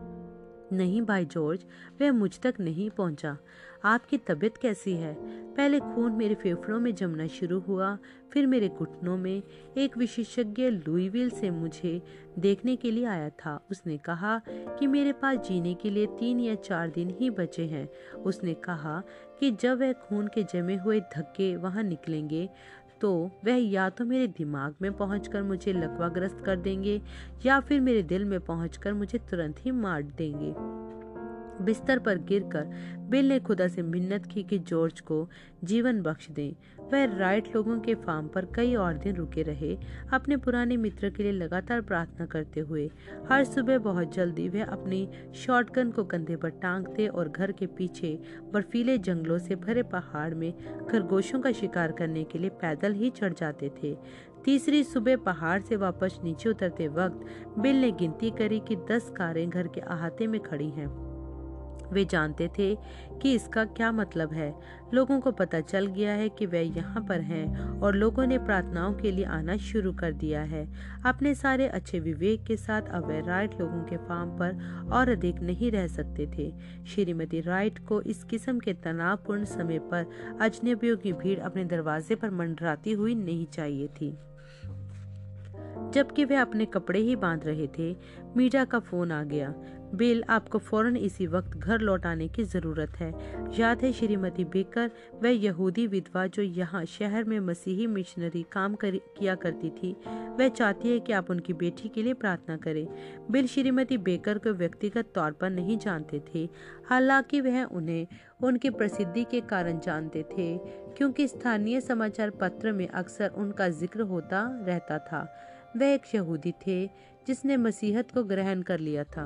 नहीं भाई जॉर्ज, वह मुझ तक नहीं पहुँचा। आपकी तबीयत कैसी है? पहले खून मेरे फेफड़ों में जमना शुरू हुआ, फिर मेरे घुटनों में। एक विशेषज्ञ लुईविल से मुझे देखने के लिए आया था। उसने कहा कि मेरे पास जीने के लिए तीन या चार दिन ही बचे हैं। उसने कहा कि जब वह खून के जमे हुए धक्के वहाँ निकलेंगे तो वह या तो मेरे दिमाग में पहुंचकर मुझे लकवाग्रस्त कर देंगे या फिर मेरे दिल में पहुंचकर मुझे तुरंत ही मार देंगे। बिस्तर पर गिरकर बिल ने खुदा से मिन्नत की कि जॉर्ज को जीवन बख्श दें। वह राइट लोगों के फार्म पर कई और दिन रुके रहे, अपने पुराने मित्र के लिए लगातार प्रार्थना करते हुए। हर सुबह बहुत जल्दी वह अपनी शॉटगन को कंधे पर टांगते और घर के पीछे बर्फीले जंगलों से भरे पहाड़ में खरगोशों का शिकार करने के लिए पैदल ही चढ़ जाते थे। तीसरी सुबह पहाड़ से वापस नीचे उतरते वक्त बिल ने गिनती करी कि दस कारें घर के अहाते में खड़ी हैं। वे जानते थे कि इसका क्या मतलब है। लोगों को पता चल गया है कि वे यहाँ पर हैं और लोगों ने प्रार्थनाओं के लिए आना शुरू कर दिया है। अपने सारे अच्छे विवेक के साथ अब वे राइट लोगों के फार्म पर और अधिक नहीं रह सकते थे। श्रीमती राइट को इस किस्म के तनावपूर्ण समय पर अजनबियों की भीड़ अपने दरवाजे पर मंडराती हुई नहीं चाहिए थी। जबकि वे अपने कपड़े ही बाँध रहे थे मीरा का फ़ोन आ गया। बिल आपको फ़ौरन इसी वक्त घर लौटाने की ज़रूरत है। याद है श्रीमती बेकर वह यहूदी विधवा जो यहाँ शहर में मसीही मिशनरी काम कर, किया करती थी वह चाहती है कि आप उनकी बेटी के लिए प्रार्थना करें। बिल श्रीमती बेकर को व्यक्तिगत तौर पर नहीं जानते थे हालाँकि वह उन्हें उनकी प्रसिद्धि के कारण जानते थे क्योंकि स्थानीय समाचार पत्र में अक्सर उनका ज़िक्र होता रहता था। वह एक यहूदी थे जिसने मसीहत को ग्रहण कर लिया था।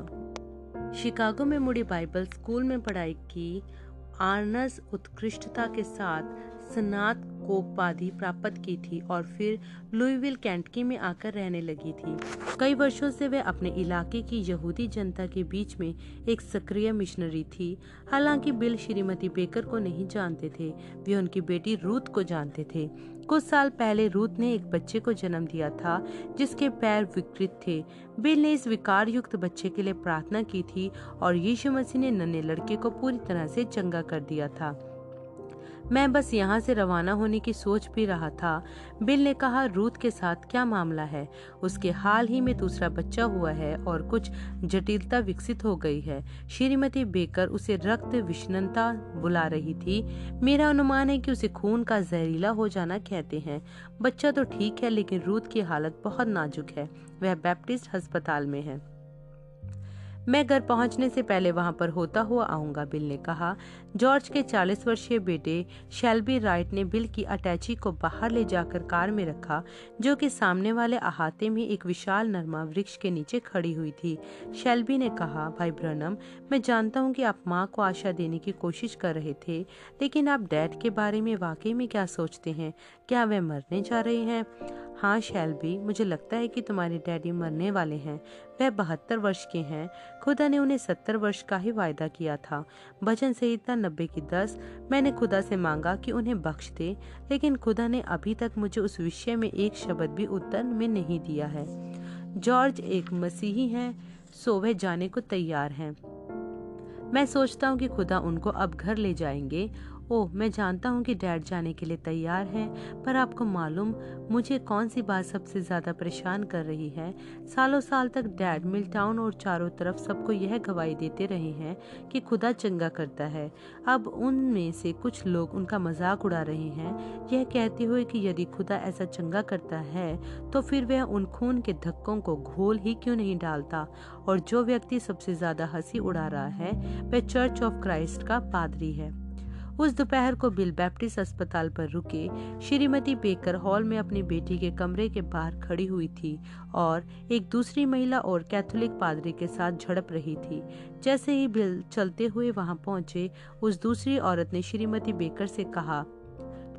शिकागो में मुड़ी बाइबल स्कूल में पढ़ाई की। आर्नस उत्कृष्टता के साथ स्नातकोपाधि प्राप्त की थी और फिर लुईविल कैंटकी में आकर रहने लगी थी। कई वर्षों से वे अपने इलाके की यहूदी जनता के बीच में एक सक्रिय मिशनरी थी। हालाँकि बिल श्रीमती बेकर को नहीं जानते थे, वे उनकी बेटी रूथ को जानते थे। कुछ साल पहले रूथ ने एक बच्चे को जन्म दिया था, जिसके पैर विकृत थे। बिल ने इस विकार युक्त बच्चे के लिए प्रार्थना की थी और यीशु मसीह ने नन्हे लड़के को पूरी तरह से चंगा कर दिया था। मैं बस यहाँ से रवाना होने की सोच भी रहा था। बिल ने कहा, रूथ के साथ क्या मामला है? उसके हाल ही में दूसरा बच्चा हुआ है और कुछ जटिलता विकसित हो गई है। श्रीमती बेकर उसे रक्त विषणता बुला रही थी। मेरा अनुमान है कि उसे खून का जहरीला हो जाना कहते हैं। बच्चा तो ठीक है, लेकिन रूथ की हालत बहुत नाजुक है। वह बैप्टिस्ट अस्पताल में है। मैं घर पहुँचने से पहले वहाँ पर होता हुआ आऊँगा, बिल ने कहा। जॉर्ज के 40 वर्षीय बेटे शेल्बी राइट ने बिल की अटैची को बाहर ले जाकर कार में रखा, जो कि सामने वाले अहाते में एक विशाल नरमा वृक्ष के नीचे खड़ी हुई थी। शेल्बी ने कहा, भाई ब्रनम, मैं जानता हूँ कि आप माँ को आशा देने की कोशिश कर रहे थे, लेकिन आप डैड के बारे में वाकई में क्या सोचते हैं? क्या वे मरने जा रहे हैं? हाँ शैलबी, मुझे लगता है कि तुम्हारे डैडी मरने वाले हैं। वह बहत्तर वर्ष के हैं। खुदा ने उन्हें सत्तर वर्ष का ही वायदा किया था। भजन संहिता नब्बे की दस, मैंने खुदा से मांगा कि उन्हें बख्श दे, लेकिन खुदा ने अभी तक मुझे उस विषय में एक शब्द भी उत्तर में नहीं दिया है। जॉर्ज एक मसीही है, सो वह जाने को तैयार हैं। मैं सोचता हूँ कि खुदा उनको अब घर ले जाएँगे ओह, मैं जानता हूँ कि डैड जाने के लिए तैयार हैं, पर आपको मालूम, मुझे कौन सी बात सबसे ज़्यादा परेशान कर रही है? सालों साल तक डैड मिल टाउन और चारों तरफ़ सबको यह गवाही देते रहे हैं कि खुदा चंगा करता है। अब उनमें से कुछ लोग उनका मज़ाक उड़ा रहे हैं। यह कहते हुए कि यदि खुदा ऐसा चंगा करता है तो फिर वह उन खून के धक्कों को घोल ही क्यों नहीं डालता? और जो व्यक्ति सबसे ज़्यादा हँसी उड़ा रहा है, वह चर्च ऑफ़ क्राइस्ट का पादरी है। उस दोपहर को बिल बैप्टिस्ट अस्पताल पर रुके, श्रीमती बेकर हॉल में अपनी बेटी के कमरे के बाहर खड़ी हुई थी और एक दूसरी महिला और कैथोलिक पादरी के साथ झड़प रही थी। जैसे ही बिल चलते हुए वहाँ पहुँचे, उस दूसरी औरत ने श्रीमती बेकर से कहा,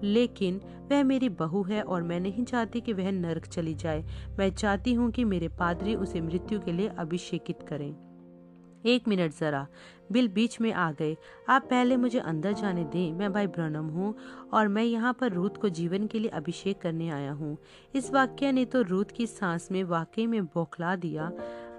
लेकिन वह मेरी बहू है और मैं नहीं चाहती कि वह नरक चली जाए। मैं चाहती हूँ कि मेरे पादरी उसे मृत्यु के लिए अभिषेकित करें। एक मिनट जरा। बिल बीच में आ गए। आप पहले मुझे अंदर जाने दें। मैं भाई ब्रनम हूँ और मैं यहाँ पर रूथ को जीवन के लिए अभिषेक करने आया हूँ। इस वाक्य ने तो रूथ की सांस में वाकई में बौखला दिया।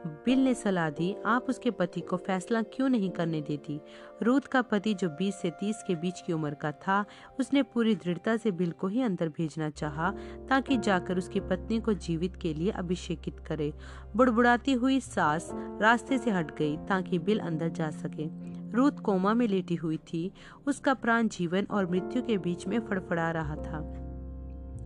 बिल ने सलाह दी, आप उसके पति को फैसला क्यों नहीं करने देती? रूथ का पति जो 20 से 30 के बीच की उम्र का था, उसने पूरी दृढ़ता से बिल को ही अंदर भेजना चाहा, ताकि जाकर उसकी पत्नी को जीवित के लिए अभिषेकित करे। बुड़बुड़ाती हुई सास रास्ते से हट गई, ताकि बिल अंदर जा सके। रूथ कोमा में लेटी हुई थी। उसका प्राण जीवन और मृत्यु के बीच में फड़फड़ा रहा था।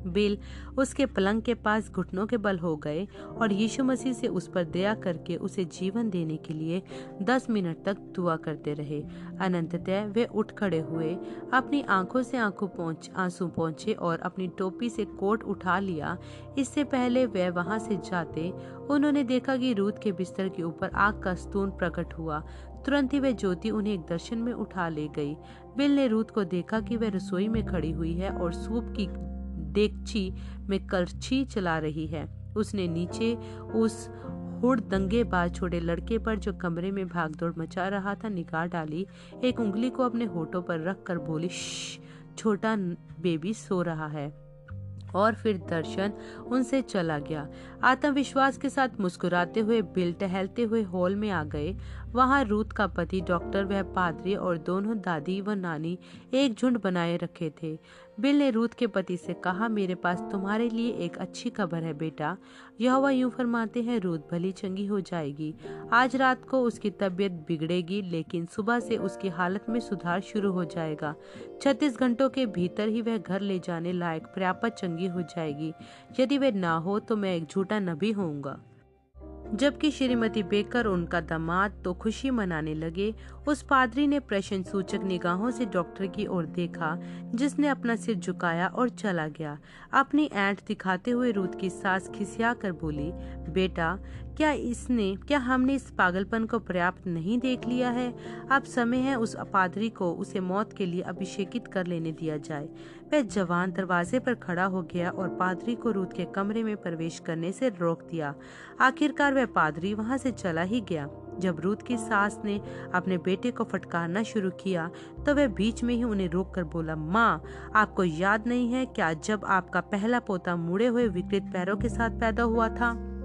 बिल उसके पलंग के पास घुटनों के बल हो गए और यीशु मसीह से उस पर दया करके उसे जीवन देने के लिए दस मिनट तक दुआ करते रहे। अनंततः वे उठ खड़े हुए, अपनी आँखों से आँखों पहुँच, आँसू पहुँचे और अपनी टोपी से कोट उठा लिया। इससे पहले वे वहाँ से जाते, उन्होंने देखा कि रूथ के बिस्तर के ऊपर आग का स्तून प्रकट हुआ। तुरंत ही वह ज्योति उन्हें एक दर्शन में उठा ले गई। बिल ने रूथ को देखा कि वह रसोई में खड़ी हुई है और सूप की डेगची में करछी चला रही है। उसने नीचे उस हुड़ दंगेबाज छोटे लड़के पर जो कमरे में भागदौड़ मचा रहा था, निगाह डाली। एक उंगली को अपने होठों पर रख कर बोली छोटा बेबी सो रहा है। और फिर दर्शन उनसे चला गया। आत्मविश्वास के साथ मुस्कुराते हुए, बिल टहलते हुए हॉल में आ गए। वहाँ रूथ का पति, डॉक्टर, वह पादरी और दोनों दादी व नानी एक झुंड बनाए रखे थे। बिल ने रूथ के पति से कहा, मेरे पास तुम्हारे लिए एक अच्छी खबर है बेटा। यह यूँ फरमाते हैं, रूथ भली चंगी हो जाएगी। आज रात को उसकी तबीयत बिगड़ेगी, लेकिन सुबह से उसकी हालत में सुधार शुरू हो जाएगा। छत्तीस घंटों के भीतर ही वह घर ले जाने लायक पर्याप्त चंगी हो जाएगी। यदि वह ना हो तो मैं एक झूठा नबी होऊँगा। जबकि श्रीमती बेकर उनका दामाद तो खुशी मनाने लगे उस पादरी ने प्रश्न सूचक निगाहों से डॉक्टर की ओर देखा, जिसने अपना सिर झुकाया और चला गया। अपनी ऐंठ दिखाते हुए रूत की सास खिसिया कर बोली, बेटा, क्या इसने, क्या हमने इस पागलपन को पर्याप्त नहीं देख लिया है? अब समय है उस पादरी को उसे मौत के लिए अभिषेकित कर लेने दिया जाए। वह जवान दरवाजे पर खड़ा हो गया और पादरी को रूत के कमरे में प्रवेश करने से रोक दिया। आखिरकार वह पादरी वहाँ से चला ही गया। जब रूत की सास ने अपने बेटे को फटकारना शुरू किया तो वह बीच में ही उन्हें रोक कर बोला, माँ, आपको याद नहीं है क्या जब आपका पहला पोता मुड़े हुए विकृत पैरों के साथ पैदा हुआ था?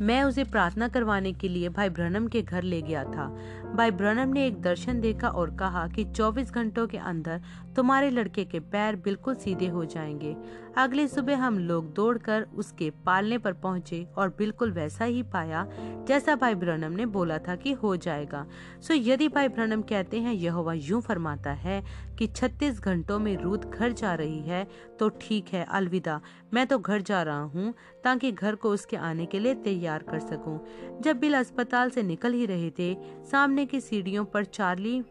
मैं उसे प्रार्थना करवाने के लिए भाई ब्रनम के घर ले गया था। भाई ब्रनम ने एक दर्शन देखा और कहा कि 24 घंटों के अंदर तुम्हारे लड़के के पैर बिल्कुल सीधे हो जाएँगे। अगली सुबह हम लोग दौड़कर उसके पालने पर पहुँचे और बिल्कुल वैसा ही पाया जैसा भाई ब्रनम ने बोला था कि हो जाएगा। सो यदि भाई ब्रनम कहते हैं यह यूँ फरमाता है कि 36 घंटों में रूद घर जा रही है तो ठीक है, अलविदा। मैं तो घर जा रहा हूँ, ताकि घर को उसके आने के लिए तैयार कर सकूँ। जब बिल अस्पताल से निकल ही रहे थे, सामने की सीढ़ियों पर चार्ली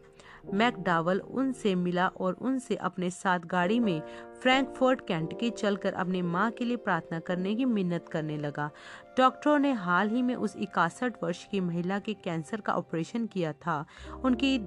मैकडावल उनसे मिला और उनसे अपने साथ गाड़ी में फ्रैंकफर्ट कैंटकी चलकर अपने माँ के लिए प्रार्थना करने की मिन्नत करने लगा। डॉक्टरों ने हाल ही में उस इकसठ वर्ष की महिला के कैंसर का ऑपरेशन किया था। उनकी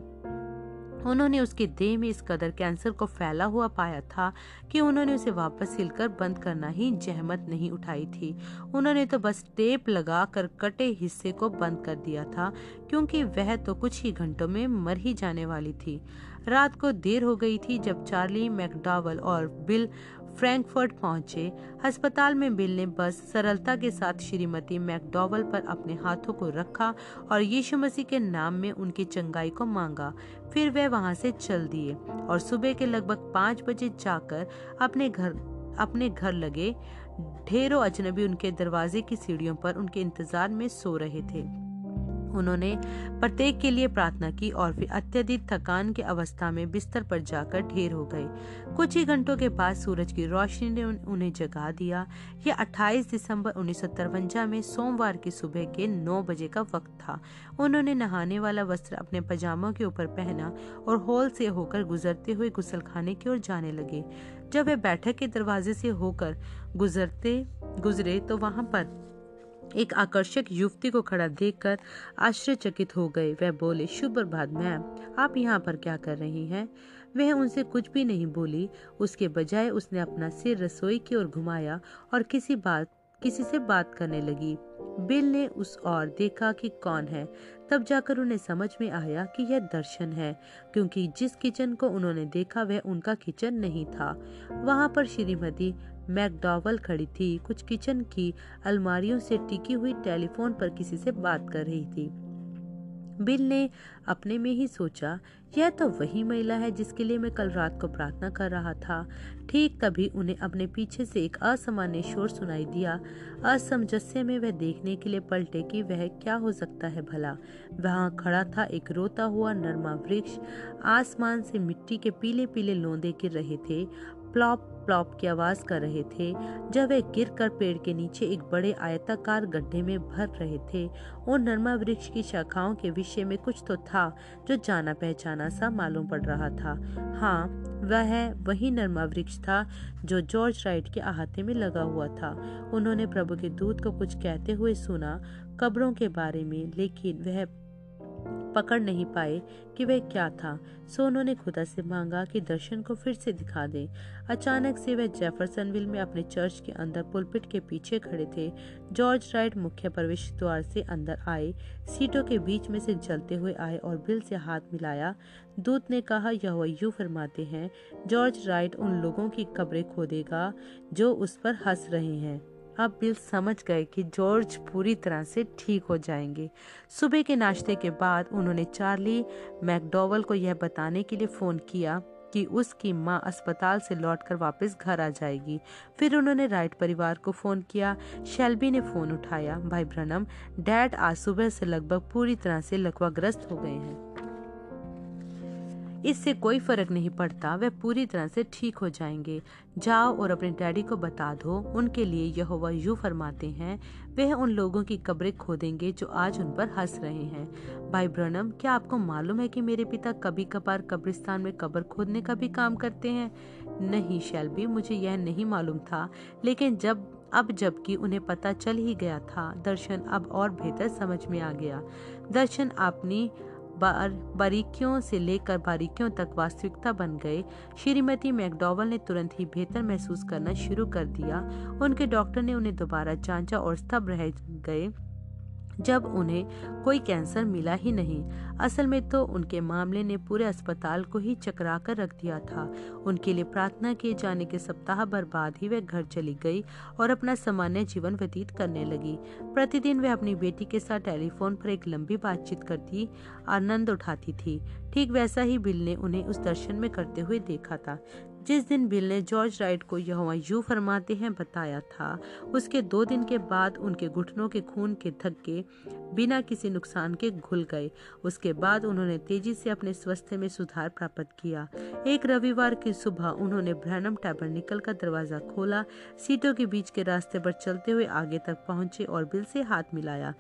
उन्होंने उसके देह में इस कदर कैंसर को फैला हुआ पाया था कि उन्होंने उसे वापस सिलकर बंद करना ही जहमत नहीं उठाई थी। उन्होंने तो बस टेप लगा कर कटे हिस्से को बंद कर दिया था, क्योंकि वह तो कुछ ही घंटों में मर ही जाने वाली थी। रात को देर हो गई थी जब चार्ली मैकडावल और बिल फ्रैंकफर्ट पहुँचे। अस्पताल में बिल ने बस सरलता के साथ श्रीमती मैकडॉवल पर अपने हाथों को रखा और यीशु मसीह के नाम में उनकी चंगाई को मांगा। फिर वे वहाँ से चल दिए और सुबह के लगभग पाँच बजे जाकर अपने घर अपने घर लगे। ढेरों अजनबी उनके दरवाजे की सीढ़ियों पर उनके इंतज़ार में सो रहे थे। उन्होंने प्रत्येक के लिए प्रार्थना की और फिर अत्यधिक थकान की अवस्था में बिस्तर पर जाकर ढेर हो गए। कुछ ही घंटों के बाद सूरज की रोशनी ने उन्हें जगा दिया। यह 28 दिसंबर उन्नीस में सोमवार की सुबह के 9 बजे का वक्त था। उन्होंने नहाने वाला वस्त्र अपने पजामों के ऊपर पहना और हॉल से होकर गुजरते हुए गुसलखाने की ओर जाने लगे। जब वे बैठक के दरवाजे से होकर गुजरते, गुजरे तो वहाँ पर एक आकर्षक युवती को खड़ा देखकर आश्चर्यचकित हो गए। वह बोले, शुभ प्रभात मैम, आप यहाँ पर क्या कर रही हैं? वह उनसे कुछ भी नहीं बोली। उसके बजाय उसने अपना सिर रसोई की ओर घुमाया और किसी बात, किसी से बात करने लगी। बिल ने उस और देखा कि कौन है। तब जाकर उन्हें समझ में आया कि यह दर्शन है, क्योंकि जिस किचन को उन्होंने देखा वह उनका किचन नहीं था। वहाँ पर श्रीमती मैकडॉवल खड़ी थी। कुछ किचन की अलमारियों से टिकी हुई टेलीफोन पर किसी से बात कर रही थी। बिल ने अपने में ही सोचा, यह तो वही महिला है जिसके लिए मैं कल रात को प्रार्थना कर रहा था। ठीक तभी उन्हें अपने पीछे से एक असामान्य शोर सुनाई दिया। असमंजस्य में वह देखने के लिए पलटे कि वह क्या हो सकता है भला। वहाँ खड़ा था एक रोता हुआ नरमा वृक्ष। आसमान से मिट्टी के पीले पीले लोंदे गिर रहे थे। प्लॉप प्लॉप की आवाज़ कर रहे थे, जब वे गिर कर पेड़ के नीचे एक बड़े आयताकार गड्ढे में भर रहे थे। और नरमा वृक्ष की शाखाओं के विषय में कुछ तो था, जो जाना पहचाना सा मालूम पड़ रहा था। हाँ वह वही नरमा वृक्ष था, जो जॉर्ज राइट के अहाते में लगा हुआ था। उन्होंने प्रभु के दूत को कुछ कहते हुए सुना, कब्रों के बारे में, लेकिन वह पकड़ नहीं पाए कि वह क्या था। सो उन्होंने खुदा से मांगा कि दर्शन को फिर से दिखा दे। अचानक से वह जेफरसनविल में अपने चर्च के अंदर पुलपिट के पीछे खड़े थे। जॉर्ज राइट मुख्य प्रवेश द्वार से अंदर आए, सीटों के बीच में से जलते हुए आए और बिल से हाथ मिलाया। दूत ने कहा यह यू फरमाते हैं, जॉर्ज राइट उन लोगों की कब्रें खोदेगा जो उस पर हंस रहे हैं। अब बिल समझ गए कि जॉर्ज पूरी तरह से ठीक हो जाएँगे। सुबह के नाश्ते के बाद उन्होंने चार्ली मैकडोवल को यह बताने के लिए फ़ोन किया कि उसकी माँ अस्पताल से लौटकर वापस घर आ जाएगी। फिर उन्होंने राइट परिवार को फ़ोन किया। शेल्बी ने फ़ोन उठाया। भाई ब्रनम, डैड आज सुबह से लगभग पूरी तरह से लकवाग्रस्त हो गए हैं। इससे कोई फ़र्क नहीं पड़ता वे पूरी तरह से ठीक हो जाएँगे। जाओ और अपने डैडी को बता दो, उनके लिए यहोवा यू फरमाते हैं, वह उन लोगों की कब्रें खोदेंगे जो आज उन पर हंस रहे हैं। भाई ब्रनम, क्या आपको मालूम है कि मेरे पिता कभी कभार कब्रिस्तान में कब्र खोदने का भी काम करते हैं? नहीं, शैलबी, मुझे यह नहीं मालूम था, लेकिन जब, अब जबकि उन्हें पता चल ही गया था, दर्शन अब और बेहतर समझ में आ गया। दर्शन अपनी बारीकियों से लेकर बारीकियों तक वास्तविकता बन गए। श्रीमती मैकडोवल ने तुरंत ही बेहतर महसूस करना शुरू कर दिया। उनके डॉक्टर ने उन्हें दोबारा जांचा और स्तब्ध रह गए। जब उन्हें कोई कैंसर मिला ही नहीं। असल में तो उनके मामले ने पूरे अस्पताल को ही चकरा कर रख दिया था। उनके लिए प्रार्थना किए जाने के सप्ताह भर बाद ही वह घर चली गई और अपना सामान्य जीवन व्यतीत करने लगी। प्रतिदिन वह अपनी बेटी के साथ टेलीफोन पर एक लंबी बातचीत करती, आनंद उठाती थी। ठीक वैसा ही बिल ने उन्हें उस दर्शन में करते हुए देखा था। जिस दिन बिल ने जॉर्ज राइट को यह यू फरमाते हैं बताया था, उसके दो दिन के बाद उनके घुटनों के खून के धक्के बिना किसी नुकसान के घुल गए। उसके बाद उन्होंने तेज़ी से अपने स्वास्थ्य में सुधार प्राप्त किया। एक रविवार की सुबह उन्होंने ब्रैनम निकल का दरवाज़ा खोला, सीटों के बीच के रास्ते पर चलते हुए आगे तक पहुँचे और बिल से हाथ मिलाया।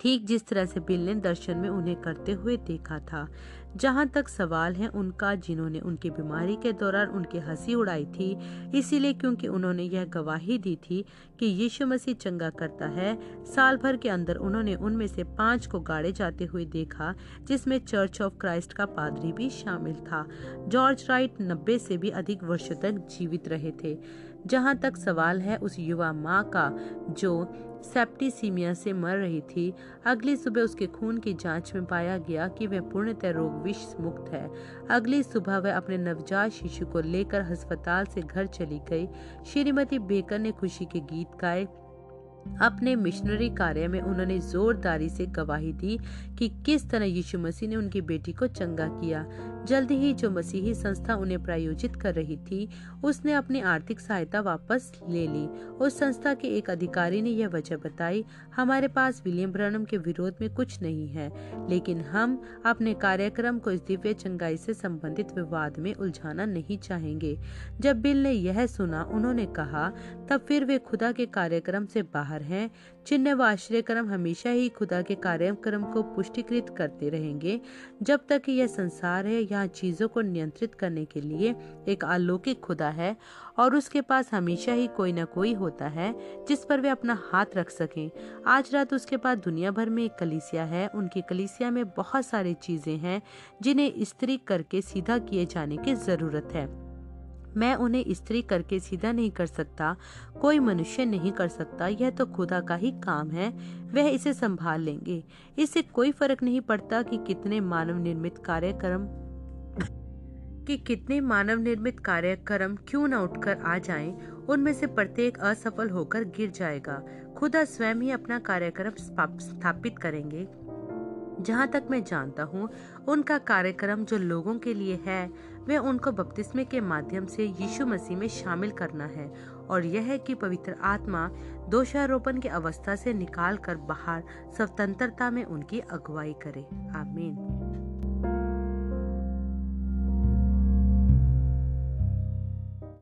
ठीक जिस तरह से बिल ने दर्शन में उन्हें करते हुए देखा था। जहाँ तक सवाल है उनका, जिन्होंने उनकी बीमारी के दौरान उनकी हँसी उड़ाई थी, इसीलिए क्योंकि उन्होंने यह गवाही दी थी कि यीशु मसीह चंगा करता है, साल भर के अंदर उन्होंने उनमें से पाँच को गाड़े जाते हुए देखा, जिसमें चर्च ऑफ़ क्राइस्ट का पादरी भी शामिल था। जॉर्ज राइट नब्बे से भी अधिक वर्षों तक जीवित रहे थे। जहाँ तक सवाल है उस युवा माँ का, जो सेप्टिसीमिया से मर रही थी। अगली सुबह उसके खून की जाँच में पाया गया कि वह पूर्णतः रोग विष मुक्त है। अगली सुबह वह अपने नवजात शिशु को लेकर अस्पताल से घर चली गई। श्रीमती बेकर ने खुशी के गीत गाए। अपने मिशनरी कार्य में उन्होंने जोरदारी से गवाही दी कि किस तरह यीशु मसीह ने उनकी बेटी को चंगा किया। जल्दी ही जो मसीही संस्था उन्हें प्रायोजित कर रही थी, उसने अपनी आर्थिक सहायता वापस ले ली। उस संस्था के एक अधिकारी ने यह वजह बताई, हमारे पास विलियम ब्रनम के विरोध में कुछ नहीं है, लेकिन हम अपने कार्यक्रम को इस दिव्य चंगाई से संबंधित विवाद में उलझाना नहीं चाहेंगे। जब बिल ने यह सुना, उन्होंने कहा, तब फिर वे खुदा के कार्यक्रम से बाहर हैं। चिन्ह व आश्रय क्रम हमेशा ही खुदा के कार्यक्रम को पुष्टिकृत करते रहेंगे। जब तक यह संसार है, यहाँ चीज़ों को नियंत्रित करने के लिए एक अलौकिक खुदा है और उसके पास हमेशा ही कोई ना कोई होता है, जिस पर वे अपना हाथ रख सकें। आज रात उसके पास दुनिया भर में एक कलिसिया है। उनकी कलिसिया में बहुत सारी चीज़ें हैं, जिन्हें स्त्री करके सीधा किए जाने की ज़रूरत है। मैं उन्हें स्त्री करके सीधा नहीं कर सकता। कोई मनुष्य नहीं कर सकता। यह तो खुदा का ही काम है। वह इसे संभाल लेंगे। इससे कोई फ़र्क नहीं पड़ता कि कितने मानव निर्मित कार्यक्रम कि कितने मानव निर्मित कार्यक्रम क्यों न उठकर आ जाएँ, उनमें से प्रत्येक असफल होकर गिर जाएगा। खुदा स्वयं ही अपना कार्यक्रम स्थापित करेंगे। जहाँ तक मैं जानता हूँ उनका कार्यक्रम जो लोगों के लिए है वे उनको बपतिस्मे के माध्यम से यीशु मसीह में शामिल करना है और यह है कि पवित्र आत्मा दोषारोपण की अवस्था से निकाल कर बाहर स्वतंत्रता में उनकी अगुवाई करे। आमीन।